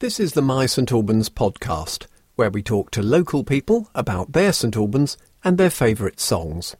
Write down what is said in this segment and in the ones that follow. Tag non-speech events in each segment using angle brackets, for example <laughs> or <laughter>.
This is the My St Albans podcast, where we talk to local people about their St Albans and their favourite songs.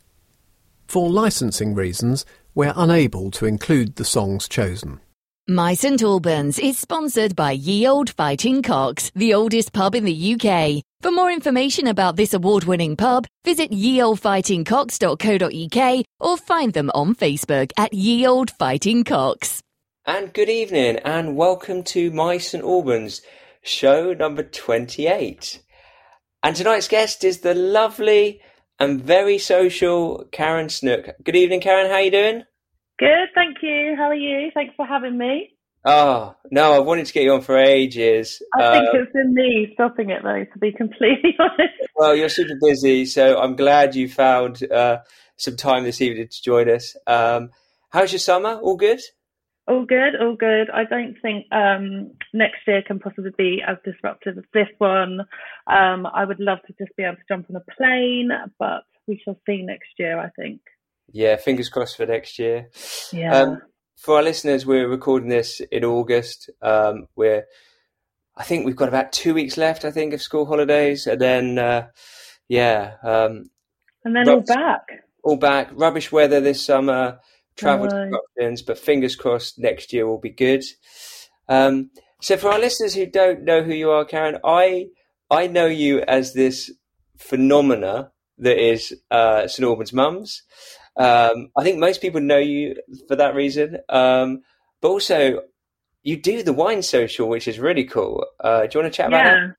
For licensing reasons, we're unable to include the songs chosen. My St Albans is sponsored by Ye Old Fighting Cocks, the oldest pub in the UK. For more information about this award-winning pub, visit yeoldfightingcocks.co.uk or find them on Facebook at Ye Old Fighting Cocks. And good evening, and welcome to My St Albans, show number 28. And tonight's guest is the lovely and very social Karen Snook. Good evening, Karen. How are you doing? Good, thank you. How are you? Thanks for having me. Oh, no, I've wanted to get you on for ages. I think uh, it's been me stopping it, though, to be completely <laughs> honest. Well, you're super busy, so I'm glad you found uh, some time this evening to join us. Um, how's your summer? All good? All good, all good. I don't think um, next year can possibly be as disruptive as this one. Um, I would love to just be able to jump on a plane, but we shall see next year, I think. Yeah, fingers crossed for next year. Yeah. Um, for our listeners, we're recording this in August. Um, we're, I think we've got about two weeks left. I think of school holidays, and then uh, yeah, um, and then all back. All back. Rubbish weather this summer. Travel disruptions, but fingers crossed next year will be good. Um, so, for our listeners who don't know who you are, Karen, I I know you as this phenomena that is uh, St Albans Mums. Um, I think most people know you for that reason. Um, but also, you do the wine social, which is really cool. Uh, do you want to chat about yeah. that?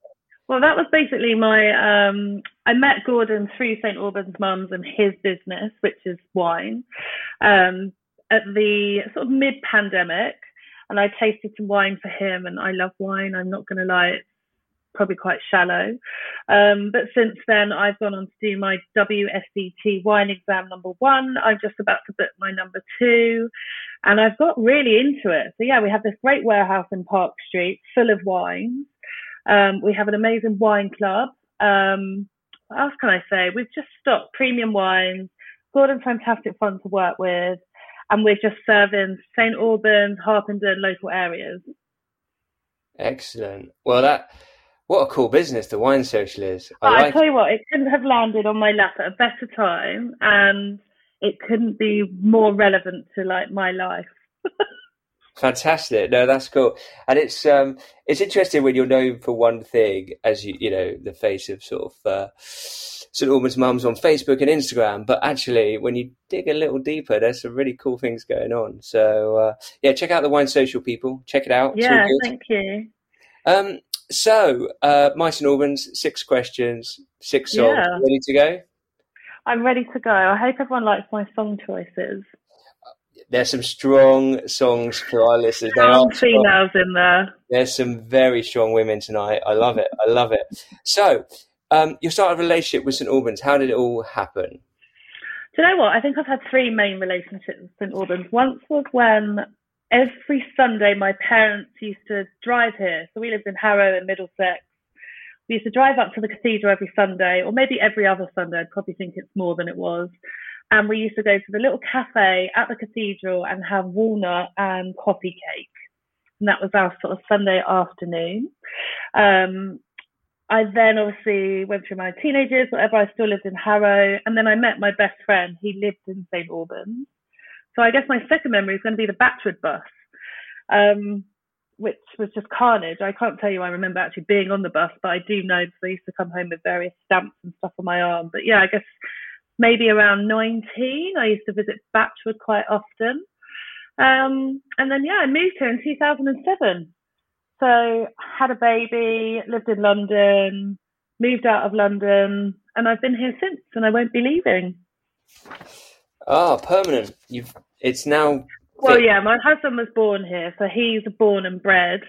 Well, that was basically my. Um, I met Gordon through St Albans Mums and his business, which is wine, um, at the sort of mid-pandemic, and I tasted some wine for him. And I love wine. I'm not going to lie; it's probably quite shallow. Um, but since then, I've gone on to do my WSET wine exam number one. I'm just about to book my number two. And I've got really into it. So, yeah, we have this great warehouse in Park Street full of wines. Um, we have an amazing wine club. Um, what else can I say? We've just stocked premium wines. Gordon's fantastic fun to work with. And we're just serving St. Albans, Harpenden, local areas. Excellent. Well, that what a cool business the wine social is. I, like I tell you what, it couldn't have landed on my lap at a better time, and it couldn't be more relevant to like my life. <laughs> Fantastic. No, that's cool. And it's um it's interesting when you're known for one thing as you you know, the face of sort of uh St Albans Mums on Facebook and Instagram, but actually when you dig a little deeper there's some really cool things going on. So uh yeah, check out the Wine Social people. Check it out. Yeah, thank you. Um so, uh, My St Albans, six questions, six songs. Yeah. Ready to go? I'm ready to go. I hope everyone likes my song choices. There's some strong songs for our listeners. There are females in there. There's some very strong women tonight. I love it. I love it. So, um, you started a relationship with St Albans. How did it all happen? Do you know what? I think I've had three main relationships with St Albans. Once was when every Sunday, my parents used to drive here. So we lived in Harrow in Middlesex. We used to drive up to the cathedral every Sunday, or maybe every other Sunday. I'd probably think it's more than it was. And we used to go to the little cafe at the cathedral and have walnut and coffee cake. And that was our sort of Sunday afternoon. Um, I then obviously went through my teenage years, whatever. I still lived in Harrow. And then I met my best friend. He lived in St. Albans. So I guess my second memory is going to be the Batchwood bus, um, which was just carnage. I can't tell you I remember actually being on the bus, but I do know because I used to come home with various stamps and stuff on my arm. But yeah, I guess maybe around 19, I used to visit Batchwood quite often. Um, and then, yeah, I moved here in 2007. So had a baby, lived in London, moved out of London, and I've been here since, and I won't be leaving. Ah, oh, permanent. You've it's now. Well, yeah, my husband was born here, so he's born and bred,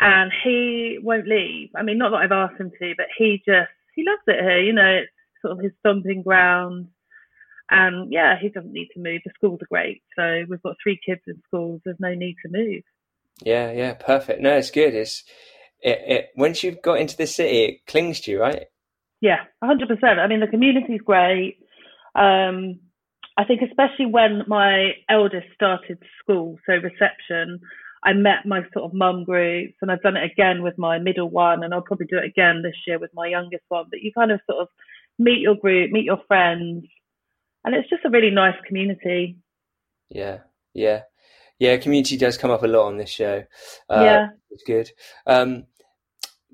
and he won't leave. I mean, not that I've asked him to, but he just he loves it here. You know, it's sort of his stomping ground, and yeah, he doesn't need to move. The schools are great, so we've got three kids in schools. There's no need to move. Yeah, yeah, perfect. No, it's good. It's it, it once you've got into the city, it clings to you, right? Yeah, hundred percent. I mean, the community's great. Um, I think especially when my eldest started school, so reception, I met my sort of mum groups and I've done it again with my middle one and I'll probably do it again this year with my youngest one. But you kind of sort of meet your group, meet your friends, and it's just a really nice community. Yeah, yeah, yeah. Community does come up a lot on this show. Uh, yeah, it's good. Um,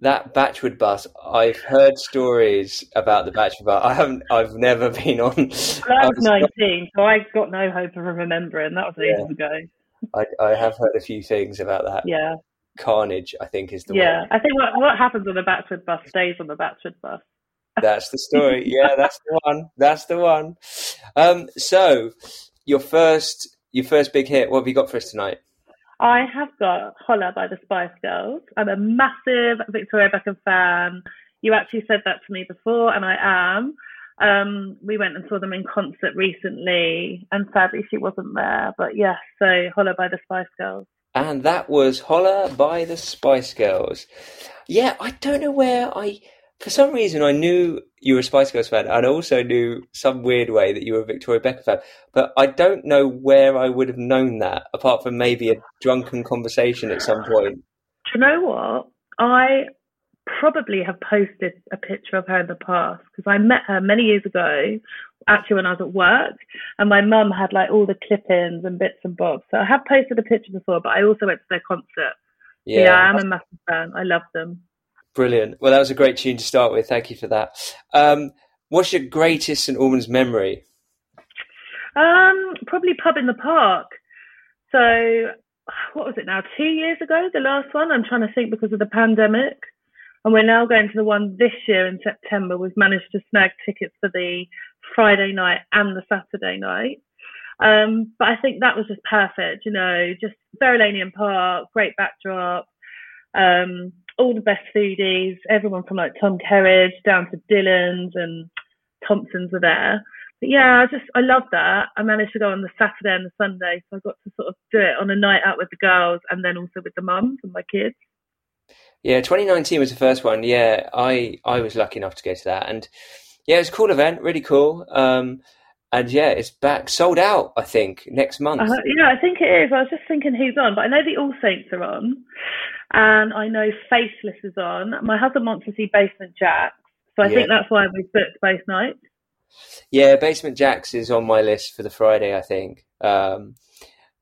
that Batchwood bus, I've heard stories about the Batchwood bus. I haven't, I've never <laughs> been on. Well, I was 19, so I got no hope of remembering. That was ages yeah. ago. I, I have heard a few things about that. Yeah. Carnage, I think, is the yeah. Word. I think what what happens on the Batchwood bus stays on the Batchwood bus. That's the story. yeah, that's the one. That's the one. Um, so your first your first big hit. What have you got for us tonight? I have got Holler by the Spice Girls. I'm a massive Victoria Beckham fan. You actually said that to me before, and I am. Um, we went and saw them in concert recently, and sadly she wasn't there. But yes, so Holler by the Spice Girls. And that was Holler by the Spice Girls. Yeah, I don't know where I for some reason, I knew you were a Spice Girls fan, and I also knew some weird way that you were a Victoria Beckham fan. But I don't know where I would have known that, apart from maybe a drunken conversation at some point. Do you know what? I probably have posted a picture of her in the past because I met her many years ago, actually when I was at work, and my mum had like all the clip-ins and bits and bobs. So I have posted a picture before, but I also went to their concert. Yeah, yeah I'm a massive fan. I love them. Brilliant. Well, that was a great tune to start with. Thank you for that. Um, what's your greatest St Albans memory? Um, probably pub in the park. So, what was it now? Two years ago, the last one. I'm trying to think because of the pandemic, and we're now going to the one this year in September. We've managed to snag tickets for the Friday night and the Saturday night. Um, but I think that was just perfect. You know, just Verulamium Park, great backdrop. Um, all the best foodies, everyone from like Tom Kerridge down to Dylan's and Thompson's were there. But yeah, I just I love that. I managed to go on the Saturday and the Sunday, so I got to sort of do it on a night out with the girls and then also with the mums and my kids. Yeah, 2019 was the first one. Yeah, I I was lucky enough to go to that, and yeah, it was a cool event, really cool. Um, and yeah, it's back sold out. I think next month. Uh, yeah, I think it is. I was just thinking who's on, but I know the All Saints are on, and I know Faithless is on. My husband wants to see Basement Jaxx, so I yeah. think that's why we've booked both nights. Yeah, Basement Jaxx is on my list for the Friday, I think. Um,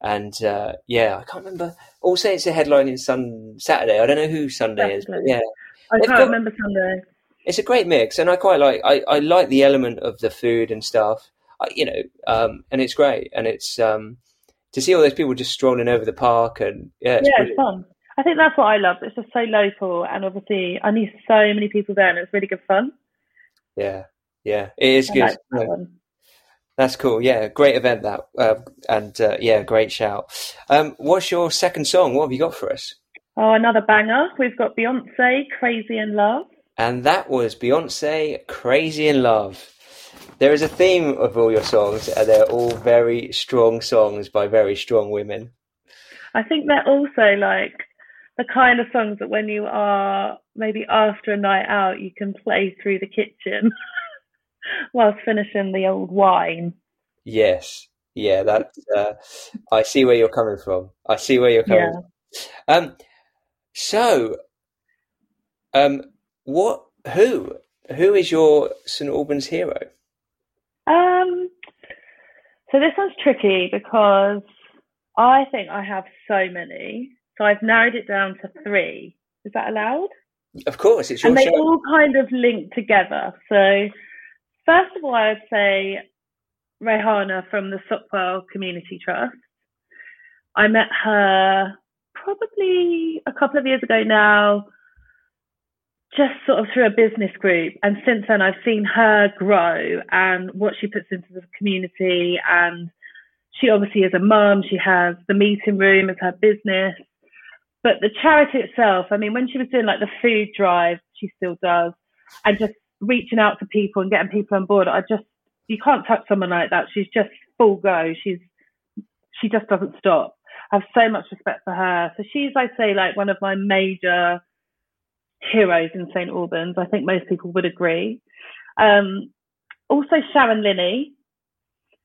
and uh, yeah, I can't remember. All Saints are headlining Sun Saturday. I don't know who Sunday Definitely. is, but yeah, I can't got, remember Sunday. It's a great mix, and I quite like. I, I like the element of the food and stuff you know, um, and it's great, and it's um, to see all those people just strolling over the park, and yeah, it's, yeah, it's fun. I think that's what I love. It's just so local, and obviously, I knew so many people there, and it's really good fun. Yeah, yeah, it is I good. Like that that's cool. Yeah, great event that, uh, and uh, yeah, great shout. Um, what's your second song? What have you got for us? Oh, another banger. We've got Beyonce, "Crazy in Love," and that was Beyonce, "Crazy in Love." there is a theme of all your songs, and they're all very strong songs by very strong women. I think they're also like the kind of songs that when you are maybe after a night out, you can play through the kitchen <laughs> whilst finishing the old wine. Yes, yeah, that uh, I see where you're coming from. I see where you're coming. Yeah. From. Um, so, um, what? Who? Who is your St Albans hero? Um, so this one's tricky because I think I have so many. So I've narrowed it down to three. Is that allowed? Of course, it's your And they show. all kind of link together. So first of all, I'd say Rehana from the Sopwell Community Trust. I met her probably a couple of years ago now just sort of through a business group. And since then, I've seen her grow and what she puts into the community. And she obviously is a mum. She has the meeting room as her business. But the charity itself, I mean, when she was doing like the food drive, she still does, and just reaching out to people and getting people on board. I just, you can't touch someone like that. She's just full go. She's, she just doesn't stop. I have so much respect for her. So she's, I'd say, like one of my major heroes in St Albans. I think most people would agree. Um, also Sharon Linney,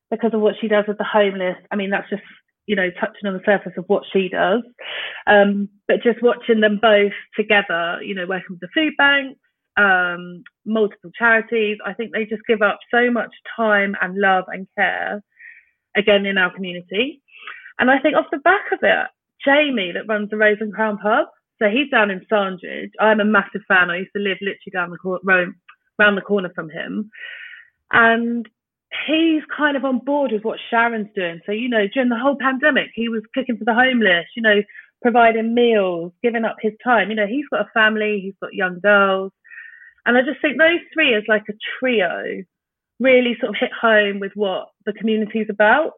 because of what she does with the homeless. I mean, that's just you know, touching on the surface of what she does. Um, but just watching them both together, you know, working with the food banks, um, multiple charities, I think they just give up so much time and love and care, again, in our community. And I think off the back of it, Jamie, that runs the Rose and Crown pub, so he's down in Sandridge. I'm a massive fan. I used to live literally down the cor- round the corner from him. And he's kind of on board with what Sharon's doing. So, you know, during the whole pandemic, he was cooking for the homeless, you know, providing meals, giving up his time. You know, he's got a family, he's got young girls. And I just think those three as like a trio really sort of hit home with what the community's about.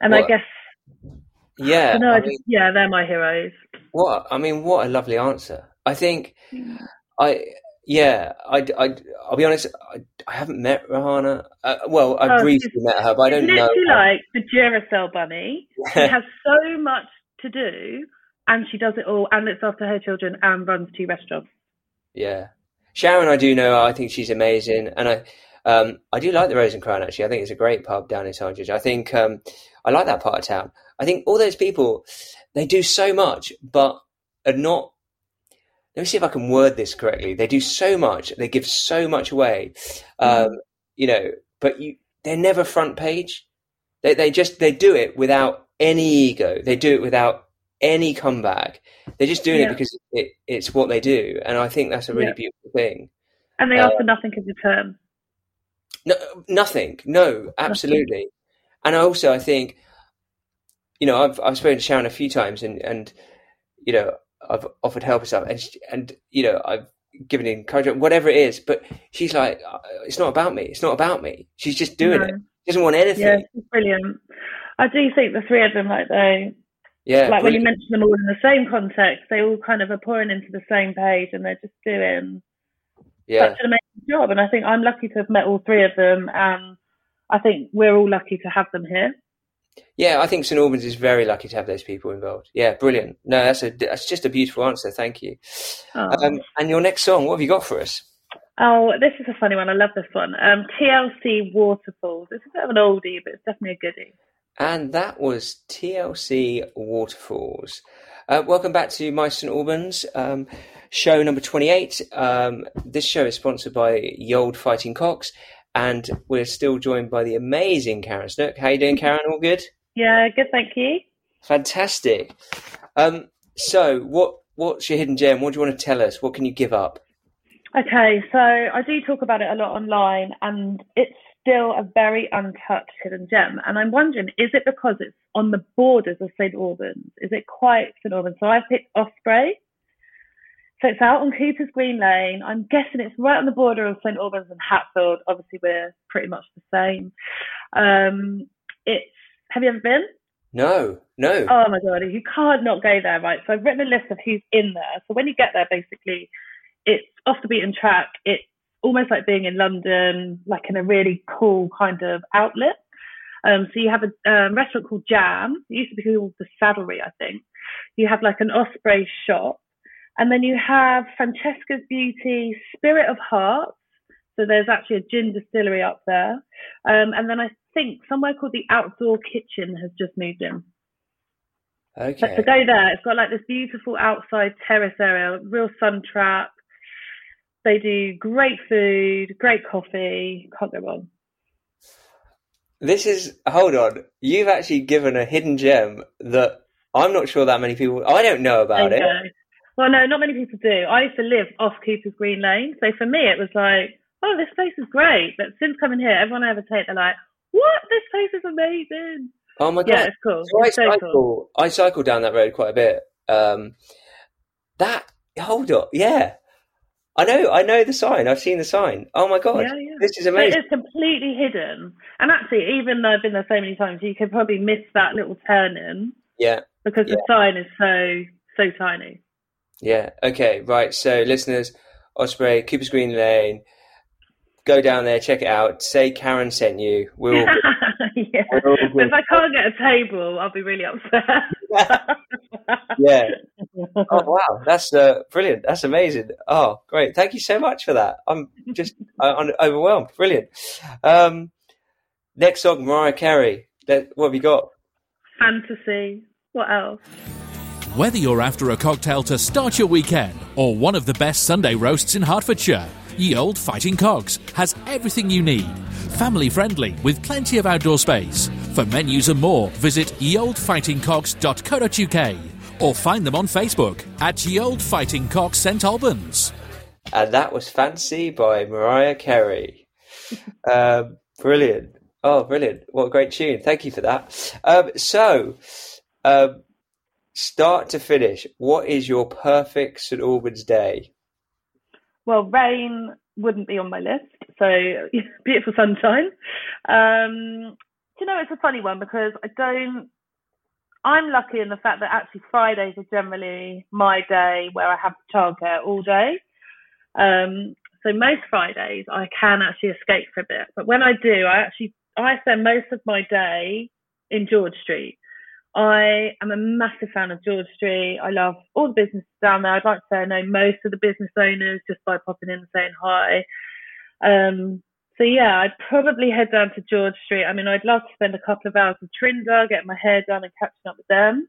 And well, I guess yeah, I, I just, mean, yeah, they're my heroes. What I mean, what a lovely answer. I think mm. I yeah, I, I, I'll be honest. I, I haven't met Rehana. Uh, well, I oh, briefly met her, but I don't know. She like the Duracell bunny. she <laughs> has so much to do, and she does it all, and looks after her children, and runs two restaurants. Yeah, Sharon, I do know. I think she's amazing, and I, um, I do like the Rose and Crown. Actually, I think it's a great pub down in Sandridge. I think um, I like that part of town. I think all those people, they do so much, but are not let me see if I can word this correctly. They do so much, they give so much away, um, mm. you know, but you, they're never front page. They, they just, they do it without any ego. They do it without any comeback. They're just doing yeah. it because it, it's what they do. And I think that's a really yeah. beautiful thing. And they uh, offer nothing in return. No, nothing. No, absolutely. Nothing. And also, I think, you know, I've, I've spoken to Sharon a few times and, and, you know, I've offered help and stuff, and she, and you know I've given encouragement, whatever it is. But she's like, uh, it's not about me. It's not about me. She's just doing no. it. She doesn't want anything. Yeah, she's brilliant. I do think the three of them, like they, yeah, like brilliant. when you mention them all in the same context, they all kind of are pouring into the same page, and they're just doing yeah. such an amazing job. And I think I'm lucky to have met all three of them, and I think we're all lucky to have them here. Yeah, I think St Albans is very lucky to have those people involved. Yeah, brilliant. No, that's a that's just a beautiful answer. Thank you. Oh. Um, and your next song, what have you got for us? Oh, this is a funny one. I love this one. Um, TLC Waterfalls. It's a bit of an oldie, but it's definitely a goodie. And that was TLC Waterfalls. Uh, welcome back to My St Albans, um, show number 28. Um, this show is sponsored by Ye Old Fighting Cocks, and we're still joined by the amazing Karen Snook. How you doing, Karen? All good? Yeah, good, thank you. Fantastic. Um, so, what what's your hidden gem? What do you want to tell us? What can you give up? Okay, so I do talk about it a lot online, and it's still a very untouched hidden gem. And I'm wondering, is it because it's on the borders of St Albans? Is it quite St Albans? So I picked Osprey. So it's out on Cooper's Green Lane. I'm guessing it's right on the border of St Albans and Hatfield. Obviously, we're pretty much the same. Um, it's have you ever been? No, no. Oh my god, you can't not go there, right? So I've written a list of who's in there. So when you get there, basically, it's off the beaten track. It's almost like being in London, like in a really cool kind of outlet. Um, so you have a um, restaurant called Jam. It used to be called the Saddlery, I think. You have like an Osprey shop, and then you have Francesca's Beauty, Spirit of Hearts. So there's actually a gin distillery up there, um, and then I think somewhere called the Outdoor Kitchen has just moved in. Okay. But to go there, it's got like this beautiful outside terrace area, real sun trap. They do great food, great coffee. Can't go wrong. This is hold on. You've actually given a hidden gem that I'm not sure that many people. I don't know about okay. it. Well, no, not many people do. I used to live off Cooper's Green Lane, so for me it was like, oh, this place is great. But since coming here, everyone I ever take, they're like, what? This place is amazing. Oh my god! Yeah, it's cool. So it's I cycle. cool. I cycle down that road quite a bit. Um, that hold up, yeah. I know, I know the sign. I've seen the sign. Oh my god, yeah, yeah. this is amazing. It's completely hidden, and actually, even though I've been there so many times, you could probably miss that little turning. Yeah, because yeah. the sign is so so tiny. Yeah. Okay. Right. So, listeners, Osprey, Cooper's Green Lane, go down there, check it out. Say Karen sent you. We'll. <laughs> yeah. We're all if I can't get a table, I'll be really upset. <laughs> yeah. Oh wow, that's uh, brilliant. That's amazing. Oh, great. Thank you so much for that. I'm just uh, overwhelmed. Brilliant. Um, next song, Mariah Carey. What have you got? fantasy. What else? Whether you're after a cocktail to start your weekend or one of the best Sunday roasts in Hertfordshire, Ye Old Fighting Cocks has everything you need. Family friendly with plenty of outdoor space. For menus and more, visit yeoldfightingcocks.co.uk or find them on Facebook at Ye Old Fighting Cocks St Albans. And that was Fantasy by Mariah Carey. <laughs> um, brilliant. Oh, brilliant. What a great tune. Thank you for that. Um, so, um, start to finish, what is your perfect St Albans day? Well, rain wouldn't be on my list, so <laughs> beautiful sunshine. Um, you know, it's a funny one because I don't. I'm lucky in the fact that actually Fridays are generally my day where I have childcare all day. Um, so most Fridays I can actually escape for a bit, but when I do, I actually I spend most of my day in George Street. I am a massive fan of George Street. I love all the businesses down there. I'd like to say I know most of the business owners just by popping in and saying hi. Um, so yeah, I'd probably head down to George Street. I mean, I'd love to spend a couple of hours with Trinder, getting my hair done and catching up with them.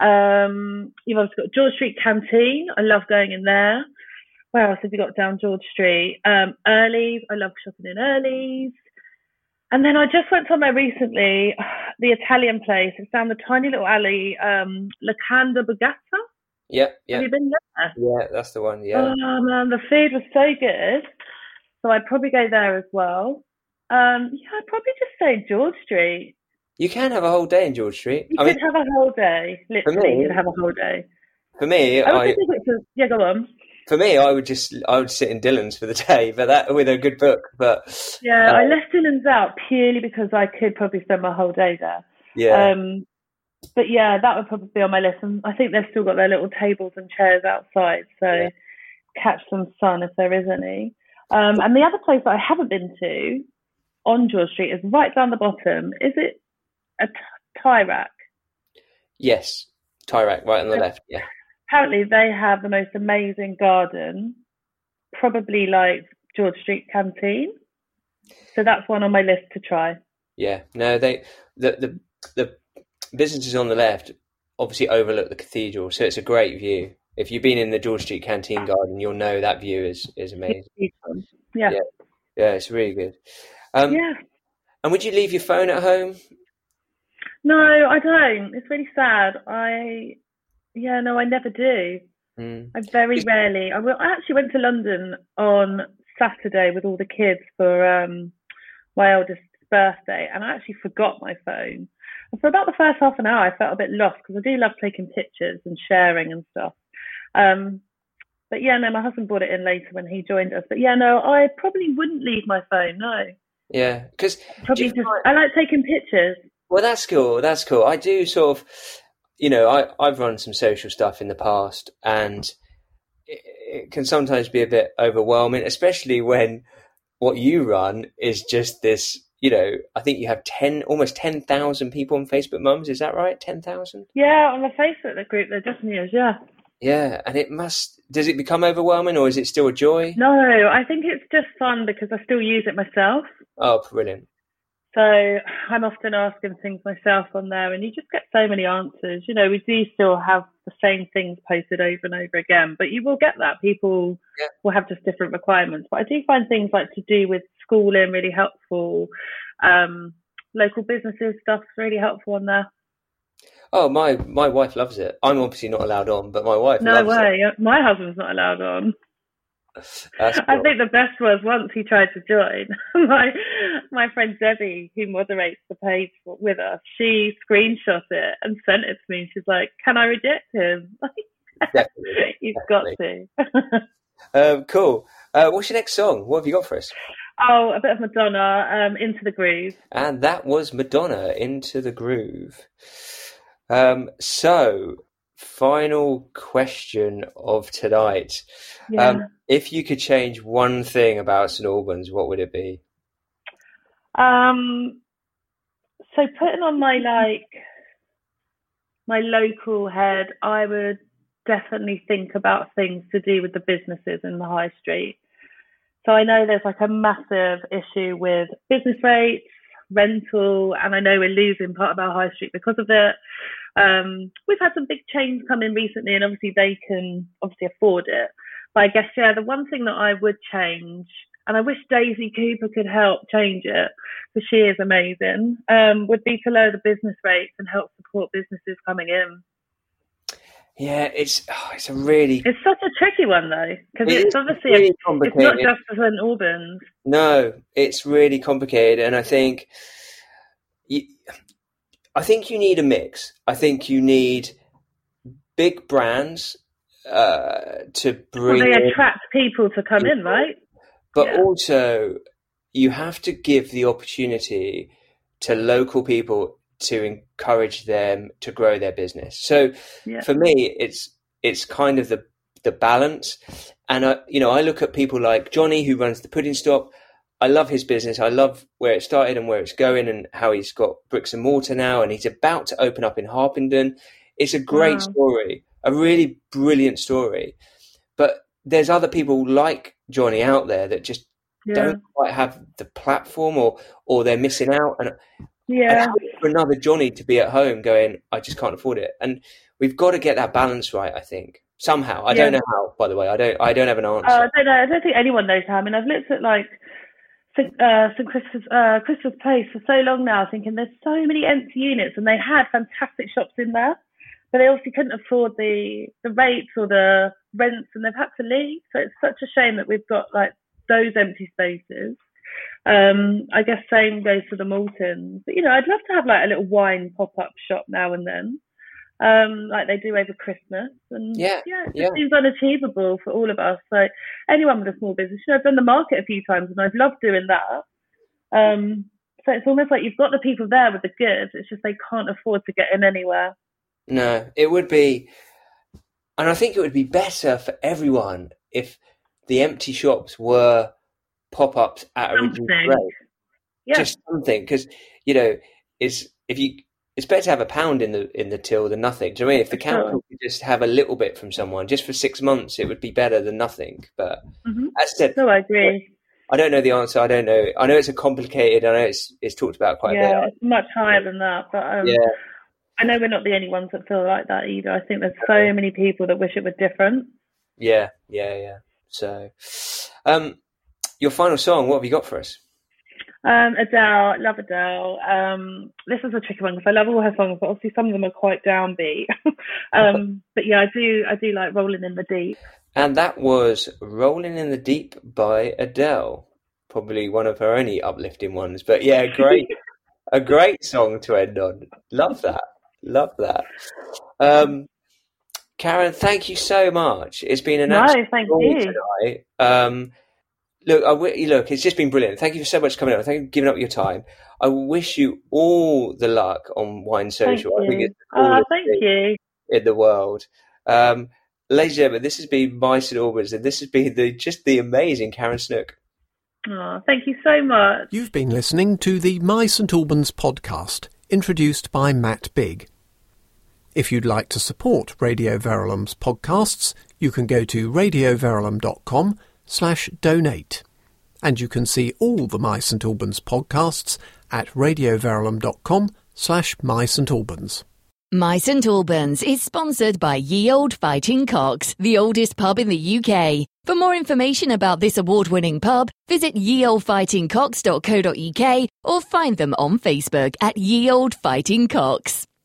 Um, you've also got George Street Canteen. I love going in there. Where else have you got down George Street? Um. I love shopping in Early's. And then I just went somewhere recently, <sighs> the Italian place. It's down the tiny little alley, um, Locanda Borgata. Yeah, yeah. Have you been there? Yeah, that's the one. Yeah. Oh man, the food was so good. So I'd probably go there as well. Um, yeah, I'd probably just say George Street. You can have a whole day in George Street. You I could mean, have a whole day. Literally, me- you could have a whole day. for me, I I, it's a, yeah, go on. For me, I would just I would sit in Dylan's for the day, but that with a good book. But Yeah, Uh, I left Dylan's out purely because I could probably spend my whole day there. yeah, Um, but yeah, that would probably be on my list. And I think they've still got their little tables and chairs outside, so Yeah. catch some sun if there is any. Um, and the other place that I haven't been to on George Street is right down the bottom. Is it a t- tie rack? yes, Tyrak right on the left. Yeah, Apparently, they have the most amazing garden, probably like George Street Canteen. So that's one on my list to try. yeah. No, they the the the businesses on the left obviously overlook the cathedral, so it's a great view. If you've been in the George Street Canteen Garden, you'll know that view is is amazing. Yeah. Yeah. Yeah, it's really good. Um, yeah. And would you leave your phone at home? No, I don't. It's really sad. I, yeah, no, I never do. Mm. I very rarely. I, will, I actually went to London on Saturday with all the kids for um, my eldest's birthday, and I actually forgot my phone. And for about the first half an hour, I felt a bit lost because I do love taking pictures and sharing and stuff. Um, but yeah, no, my husband brought it in later when he joined us. But yeah, no, I probably wouldn't leave my phone. No, Yeah, because probably just I like taking pictures. Well, that's cool. That's cool. I do sort of, you know, I I've run some social stuff in the past, and it, it can sometimes be a bit overwhelming, especially when what you run is just this. You know, I think you have ten, almost ten thousand people on Facebook Mums. Is that right? Ten thousand? Yeah, on the Facebook group, there definitely is. Yeah. Yeah, and it must. Does it become overwhelming, or is it still a joy? No, I think it's just fun because I still use it myself. Oh, brilliant! So I'm often asking things myself on there, and you just get so many answers. You know, we do still have the same things posted over and over again, but you will get that. People Yeah. will have just different requirements. But I do find things like to do with schooling really helpful. Um, local businesses stuff's really helpful on there. Oh, my my wife loves it. I'm obviously not allowed on, but my wife No way. My husband's not allowed on. That's I cool. think the best was once he tried to join. <laughs> my my friend Debbie, who moderates the page with us, she screenshot it and sent it to me. She's like, "Can I reject him?" <laughs> Definitely, <laughs> You've got to. Um, cool. Uh, what's your next song? What have you got for us? oh, a bit of Madonna, um, "Into the Groove." And that was Madonna into the groove. Um, so, final question of tonight. Yeah. Um, if you could change one thing about St Albans, what would it be? Um, so putting on my like my local head, I would definitely think about things to do with the businesses in the high street. So I know there's like a massive issue with business rates, rental, and I know we're losing part of our high street because of it. Um, we've had some big chains come in recently, and obviously they can obviously afford it. But I guess yeah, the one thing that I would change, and I wish Daisy Cooper could help change it because she is amazing, um, would be to lower the business rates and help support businesses coming in. Yeah, it's oh, it's a really it's such a tricky one though because it it's obviously really it's not just for St Albans. No, it's really complicated, and I think you, I think you need a mix. I think you need big brands uh, to bring. Well, they attract people to come people, in, right? But yeah. also, you have to give the opportunity to local people to encourage them to grow their business. So yeah. for me, it's it's kind of the the balance. And I, you know, I look at people like Johnny who runs the pudding stop. I love his business. I love where it started and where it's going, and how he's got bricks and mortar now, and he's about to open up in Harpenden. It's a great wow. story, a really brilliant story. But there's other people like Johnny out there that just yeah. don't quite have the platform, or or they're missing out. And yeah. for another Johnny to be at home going, I just can't afford it. And we've got to get that balance right, I think. Somehow. I yeah. don't know how, by the way. I don't I don't have an answer. Uh, I don't know. I don't think anyone knows how. I mean I've looked at like. Uh, St. Christopher's, uh, Christopher's Place for so long now, thinking there's so many empty units, and they had fantastic shops in there, but they obviously couldn't afford the the rates or the rents, and they've had to leave. So it's such a shame that we've got like those empty spaces. Um, I guess same goes for the Maltings. But you know, I'd love to have like a little wine pop up shop now and then. Um, like they do over Christmas. And yeah, yeah, it yeah. seems unachievable for all of us. So anyone with a small business, you know, I've done the market a few times and I've loved doing that. Um, so it's almost like you've got the people there with the goods. It's just they can't afford to get in anywhere. No, it would be, and I think it would be better for everyone if the empty shops were pop ups at a reduced rate. Yeah. Just something because you know it's if you it's better to have a pound in the in the till than nothing. Do you know I mean if the council could just have a little bit from someone just for six months, it would be better than nothing. But mm-hmm. as said, no, I agree. I don't know the answer. I don't know. I know it's a complicated. I know it's it's talked about quite yeah, a bit. Yeah, it's much higher than that. But um, yeah. I know we're not the only ones that feel like that either. I think there's so many people that wish it were different. Yeah, yeah, yeah. So, um, your final song, what have you got for us? Um, Adele, love Adele. Um, this is a tricky one because I love all her songs, but obviously some of them are quite downbeat. <laughs> um, but yeah, I do, I do like "Rolling in the Deep." And that was "Rolling in the Deep" by Adele. Probably one of her only uplifting ones, but yeah, great, <laughs> a great song to end on. Love that, love that. Um, Karen, thank you so much. It's been an no, absolute thank you. tonight. Um, Look, I w- look, it's just been brilliant. Thank you for so much for coming up. Thank you for giving up your time. I wish you all the luck on Wine Social. Thank I think it's the oh, thank you. in the world. Um, ladies and gentlemen, this has been My St Albans, and this has been the just the amazing Karen Snook. Oh, thank you so much. You've been listening to the My St Albans podcast, introduced by Matt Big. If you'd like to support Radio Verulam's podcasts, you can go to radioverulam.com slash donate. And you can see all the My St Albans podcasts at radioverulam.com slash My St Albans. My St Albans is sponsored by Ye Old Fighting Cocks, the oldest pub in the UK. For more information about this award-winning pub, visit yeoldfightingcocks.co.uk or find them on Facebook at Ye Old Fighting Cocks.